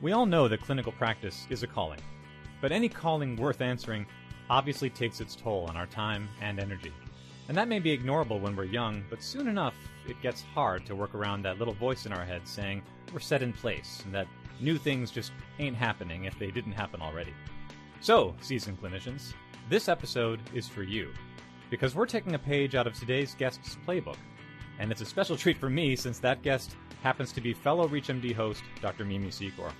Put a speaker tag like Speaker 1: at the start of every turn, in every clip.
Speaker 1: We all know that clinical practice is a calling, but any calling worth answering obviously takes its toll on our time and energy. And that may be ignorable when we're young, but soon enough it gets hard to work around that little voice in our head saying we're set in place and that new things just ain't happening if they didn't happen already. So, seasoned clinicians, this episode is for you, because we're taking a page out of today's guest's playbook. And it's a special treat for me since that guest happens to be fellow ReachMD host Dr. Mimi Secor.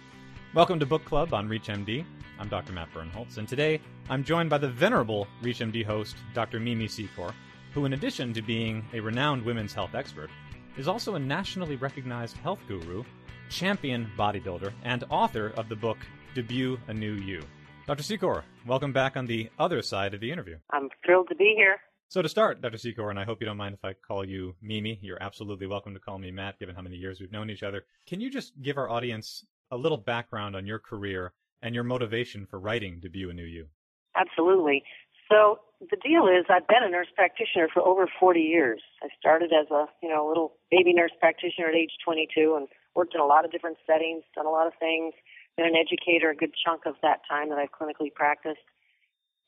Speaker 1: Welcome to Book Club on ReachMD. I'm Dr. Matt Birnholz, and today I'm joined by the venerable ReachMD host Dr. Mimi Secor, who, in addition to being a renowned women's health expert, is also a nationally recognized health guru, champion bodybuilder, and author of the book Debut a New You. Dr. Secor, welcome back on the other side of the interview.
Speaker 2: I'm thrilled to be here.
Speaker 1: So to start, Dr. Secor, and I hope you don't mind if I call you Mimi. You're absolutely welcome to call me Matt, given how many years we've known each other. Can you just give our audience a little background on your career and your motivation for writing Debut a New You?
Speaker 2: Absolutely. So the deal is I've been a nurse practitioner for over 40 years. I started as a, you know, little baby nurse practitioner at age 22 and worked in a lot of different settings, done a lot of things, been an educator a good chunk of that time that I've clinically practiced.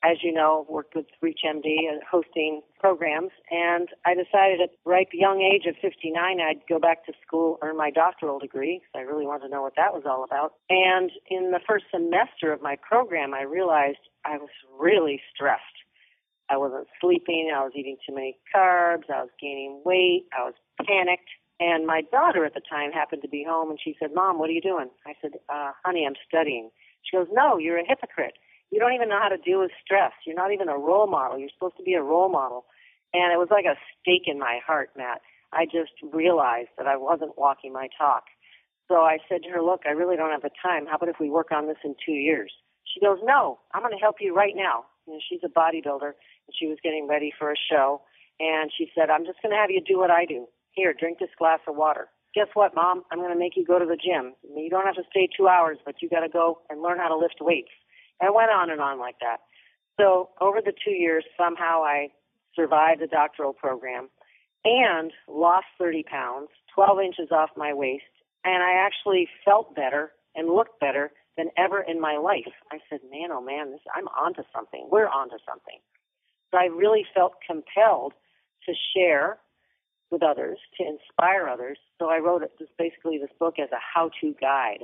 Speaker 2: As you know, worked with ReachMD and hosting programs, and I decided at the ripe young age of 59 I'd go back to school, earn my doctoral degree, because I really wanted to know what that was all about. And in the first semester of my program, I realized I was really stressed. I wasn't sleeping, I was eating too many carbs, I was gaining weight, I was panicked. And my daughter at the time happened to be home and she said, Mom, what are you doing? I said, uh, honey, I'm studying. She goes, No, you're a hypocrite. You don't even know how to deal with stress. You're not even a role model. You're supposed to be a role model. And it was like a stake in my heart, Matt. I just realized that I wasn't walking my talk. So I said to her, Look, I really don't have the time. How about if we work on this in two years? She goes, No, I'm going to help you right now. You know, she's a bodybuilder and she was getting ready for a show. And she said, I'm just going to have you do what I do. Here, drink this glass of water. Guess what, Mom? I'm going to make you go to the gym. You don't have to stay two hours, but you got to go and learn how to lift weights. It went on and on like that. So over the two years, somehow I survived the doctoral program and lost 30 pounds, 12 inches off my waist, and I actually felt better and looked better than ever in my life. I said, man, oh man, this, I'm onto something. We're onto something. So I really felt compelled to share with others, to inspire others. So I wrote this, basically this book as a how-to guide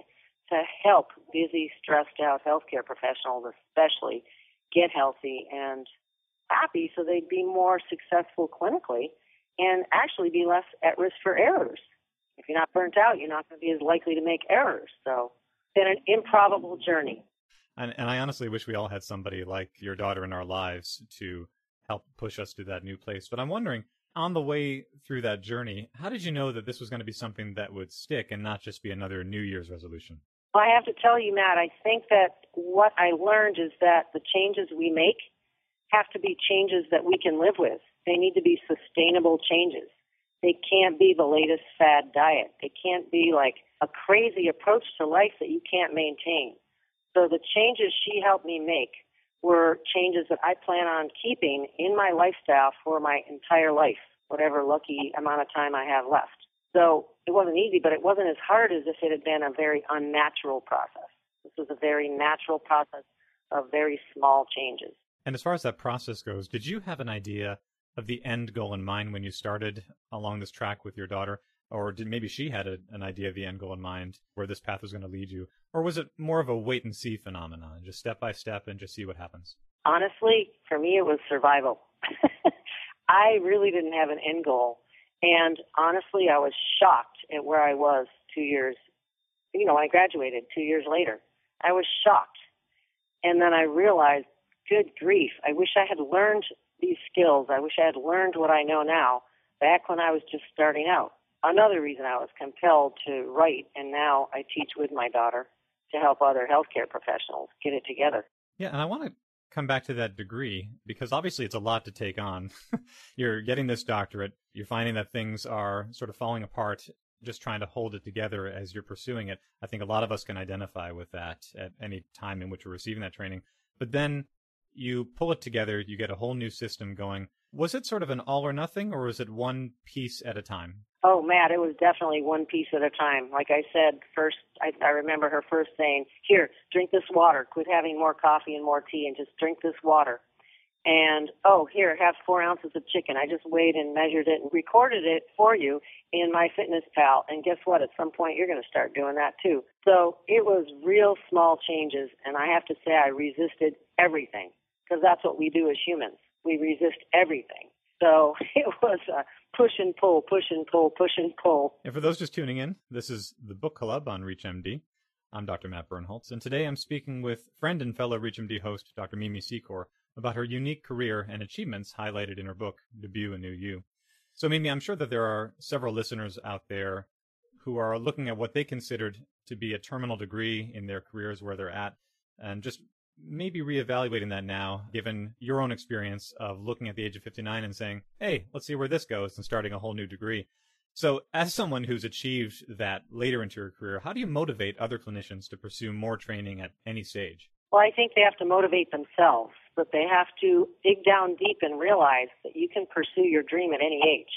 Speaker 2: to help busy, stressed out healthcare professionals, especially, get healthy and happy so they'd be more successful clinically and actually be less at risk for errors. If you're not burnt out, you're not going to be as likely to make errors. So it's been an improbable journey.
Speaker 1: And, and I honestly wish we all had somebody like your daughter in our lives to help push us to that new place. But I'm wondering, on the way through that journey, how did you know that this was going to be something that would stick and not just be another New Year's resolution?
Speaker 2: Well, I have to tell you, Matt, I think that what I learned is that the changes we make have to be changes that we can live with. They need to be sustainable changes. They can't be the latest fad diet. They can't be like a crazy approach to life that you can't maintain. So the changes she helped me make were changes that I plan on keeping in my lifestyle for my entire life, whatever lucky amount of time I have left. So it wasn't easy, but it wasn't as hard as if it had been a very unnatural process. This was a very natural process of very small changes.
Speaker 1: And as far as that process goes, did you have an idea of the end goal in mind when you started along this track with your daughter? Or did maybe she had a, an idea of the end goal in mind where this path was going to lead you? Or was it more of a wait and see phenomenon, just step by step and just see what happens?
Speaker 2: Honestly, for me, it was survival. I really didn't have an end goal. And honestly, I was shocked at where I was two years, you know, when I graduated two years later. I was shocked. And then I realized, good grief, I wish I had learned these skills. I wish I had learned what I know now back when I was just starting out. Another reason I was compelled to write, and now I teach with my daughter to help other healthcare professionals get it together.
Speaker 1: Yeah, and I want to come back to that degree because obviously it's a lot to take on. you're getting this doctorate, you're finding that things are sort of falling apart, just trying to hold it together as you're pursuing it. I think a lot of us can identify with that at any time in which we're receiving that training. But then you pull it together, you get a whole new system going. Was it sort of an all or nothing, or was it one piece at a time?
Speaker 2: Oh, Matt, it was definitely one piece at a time. Like I said, first, I, I remember her first saying, Here, drink this water. Quit having more coffee and more tea and just drink this water. And, oh, here, have four ounces of chicken. I just weighed and measured it and recorded it for you in my fitness pal. And guess what? At some point, you're going to start doing that too. So it was real small changes. And I have to say, I resisted everything because that's what we do as humans. We resist everything. So it was a push and pull, push and pull, push and pull.
Speaker 1: And for those just tuning in, this is the book club on ReachMD. I'm Dr. Matt Birnholz, and today I'm speaking with friend and fellow ReachMD host Dr. Mimi Secor about her unique career and achievements highlighted in her book, Debut a New You. So, Mimi, I'm sure that there are several listeners out there who are looking at what they considered to be a terminal degree in their careers where they're at and just maybe reevaluating that now, given your own experience of looking at the age of 59 and saying, hey, let's see where this goes and starting a whole new degree. So, as someone who's achieved that later into your career, how do you motivate other clinicians to pursue more training at any stage?
Speaker 2: Well, I think they have to motivate themselves, but they have to dig down deep and realize that you can pursue your dream at any age.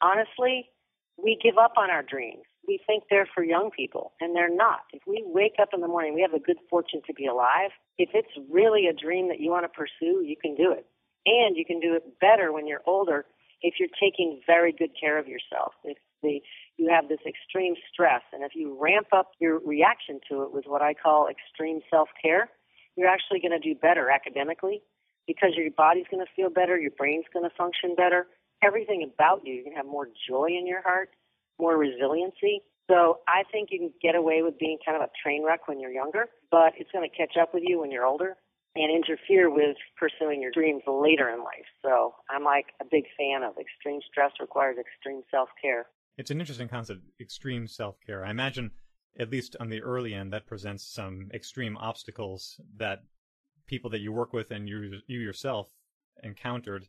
Speaker 2: Honestly, we give up on our dreams we think they're for young people, and they're not. If we wake up in the morning, we have the good fortune to be alive. If it's really a dream that you want to pursue, you can do it. And you can do it better when you're older if you're taking very good care of yourself. If the, you have this extreme stress, and if you ramp up your reaction to it with what I call extreme self care, you're actually going to do better academically because your body's going to feel better, your brain's going to function better, everything about you. You're going to have more joy in your heart more resiliency. So I think you can get away with being kind of a train wreck when you're younger, but it's going to catch up with you when you're older and interfere with pursuing your dreams later in life. So I'm like a big fan of extreme stress requires extreme self care.
Speaker 1: It's an interesting concept, extreme self care. I imagine, at least on the early end, that presents some extreme obstacles that people that you work with and you you yourself encountered.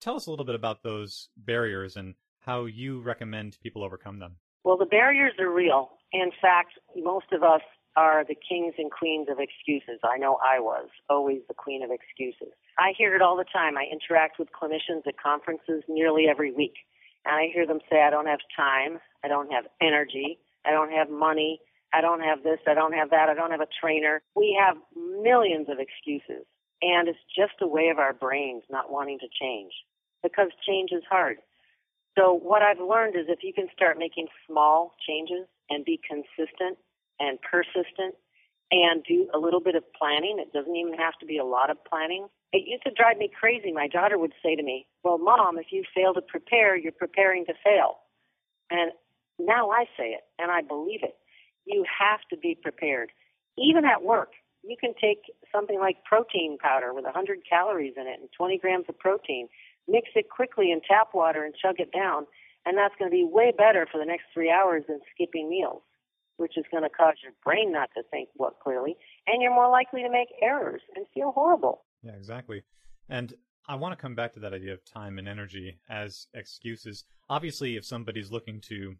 Speaker 1: Tell us a little bit about those barriers and how you recommend people overcome them.
Speaker 2: Well, the barriers are real. In fact, most of us are the kings and queens of excuses. I know I was always the queen of excuses. I hear it all the time. I interact with clinicians at conferences nearly every week. And I hear them say, I don't have time. I don't have energy. I don't have money. I don't have this. I don't have that. I don't have a trainer. We have millions of excuses. And it's just a way of our brains not wanting to change because change is hard. So what I've learned is if you can start making small changes and be consistent and persistent and do a little bit of planning, it doesn't even have to be a lot of planning. It used to drive me crazy. My daughter would say to me, well, mom, if you fail to prepare, you're preparing to fail. And now I say it and I believe it. You have to be prepared. Even at work, you can take something like protein powder with 100 calories in it and 20 grams of protein mix it quickly in tap water and chug it down. And that's going to be way better for the next three hours than skipping meals, which is going to cause your brain not to think what clearly. And you're more likely to make errors and feel horrible.
Speaker 1: Yeah, exactly. And I want to come back to that idea of time and energy as excuses. Obviously, if somebody's looking to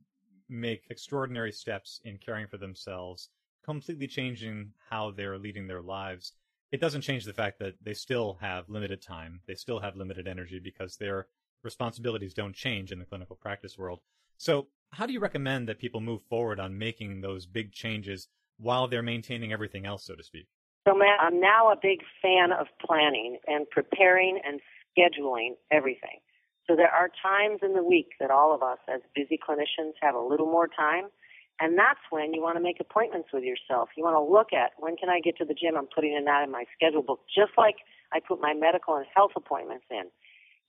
Speaker 1: make extraordinary steps in caring for themselves, completely changing how they're leading their lives, it doesn't change the fact that they still have limited time. They still have limited energy because their responsibilities don't change in the clinical practice world. So, how do you recommend that people move forward on making those big changes while they're maintaining everything else, so to speak?
Speaker 2: So, Matt, I'm now a big fan of planning and preparing and scheduling everything. So, there are times in the week that all of us, as busy clinicians, have a little more time and that's when you want to make appointments with yourself. You want to look at when can I get to the gym? I'm putting in that in my schedule book, just like I put my medical and health appointments in.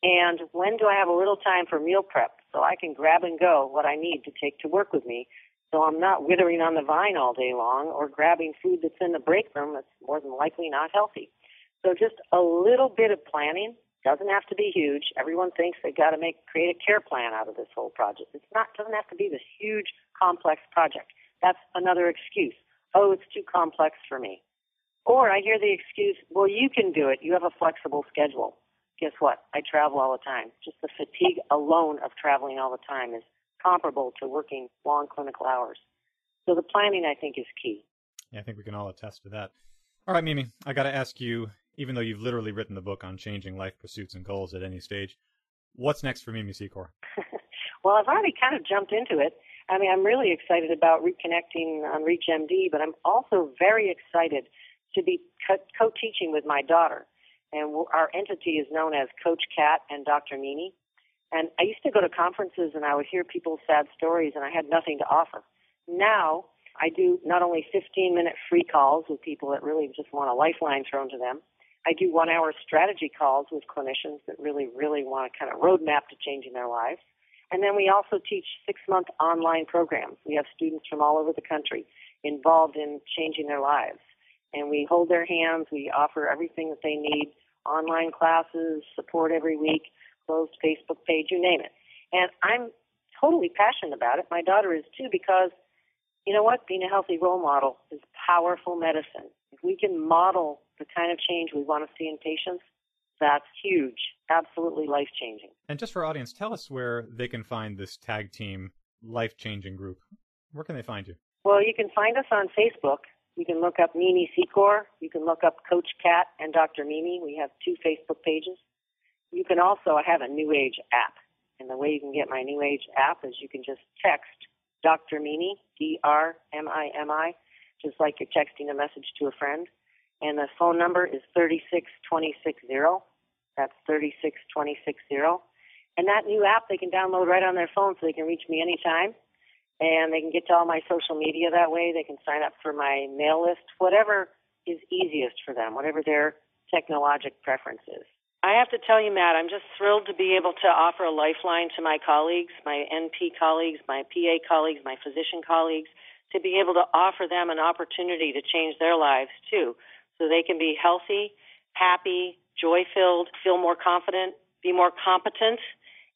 Speaker 2: And when do I have a little time for meal prep so I can grab and go what I need to take to work with me so I'm not withering on the vine all day long or grabbing food that's in the break room that's more than likely not healthy. So just a little bit of planning doesn't have to be huge. Everyone thinks they've got to make create a care plan out of this whole project. It's not doesn't have to be this huge complex project. That's another excuse. Oh, it's too complex for me. Or I hear the excuse, well, you can do it. You have a flexible schedule. Guess what? I travel all the time. Just the fatigue alone of traveling all the time is comparable to working long clinical hours. So the planning, I think, is key.
Speaker 1: Yeah, I think we can all attest to that. All right, Mimi, I got to ask you, even though you've literally written the book on changing life pursuits and goals at any stage, what's next for Mimi Secor?
Speaker 2: Well, I've already kind of jumped into it. I mean, I'm really excited about reconnecting on ReachMD, but I'm also very excited to be co teaching with my daughter. And our entity is known as Coach Cat and Dr. Mimi. And I used to go to conferences and I would hear people's sad stories and I had nothing to offer. Now, I do not only 15 minute free calls with people that really just want a lifeline thrown to them, I do one hour strategy calls with clinicians that really, really want a kind of roadmap to changing their lives. And then we also teach six month online programs. We have students from all over the country involved in changing their lives. And we hold their hands, we offer everything that they need online classes, support every week, closed Facebook page, you name it. And I'm totally passionate about it. My daughter is too because you know what? Being a healthy role model is powerful medicine. If we can model the kind of change we want to see in patients, that's huge. Absolutely life changing.
Speaker 1: And just for our audience, tell us where they can find this tag team life changing group. Where can they find you?
Speaker 2: Well, you can find us on Facebook. You can look up Mimi Secor. You can look up Coach Cat and Dr. Mimi. We have two Facebook pages. You can also I have a New Age app. And the way you can get my New Age app is you can just text Dr. Mimi, D-R-M-I-M-I, just like you're texting a message to a friend. And the phone number is 36260. That's 36260. And that new app they can download right on their phone so they can reach me anytime. And they can get to all my social media that way. They can sign up for my mail list, whatever is easiest for them, whatever their technologic preference is. I have to tell you, Matt, I'm just thrilled to be able to offer a lifeline to my colleagues, my NP colleagues, my PA colleagues, my physician colleagues, to be able to offer them an opportunity to change their lives too, so they can be healthy, happy, joy filled, feel more confident, be more competent,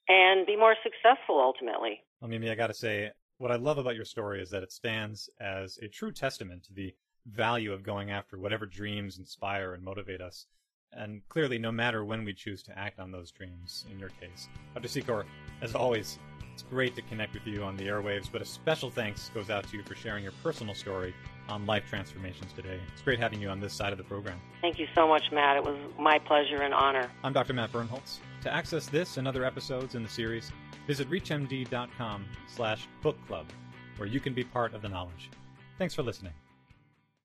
Speaker 2: and be more successful ultimately.
Speaker 1: Well, Mimi, I got to say, what I love about your story is that it stands as a true testament to the value of going after whatever dreams inspire and motivate us and clearly, no matter when we choose to act on those dreams, in your case. Dr. Secor, as always, it's great to connect with you on the airwaves, but a special thanks goes out to you for sharing your personal story on life transformations today. It's great having you on this side of the program.
Speaker 2: Thank you so much, Matt. It was my pleasure and honor.
Speaker 1: I'm Dr. Matt Birnholz. To access this and other episodes in the series, visit reachmd.com slash book club, where you can be part of the knowledge. Thanks for listening.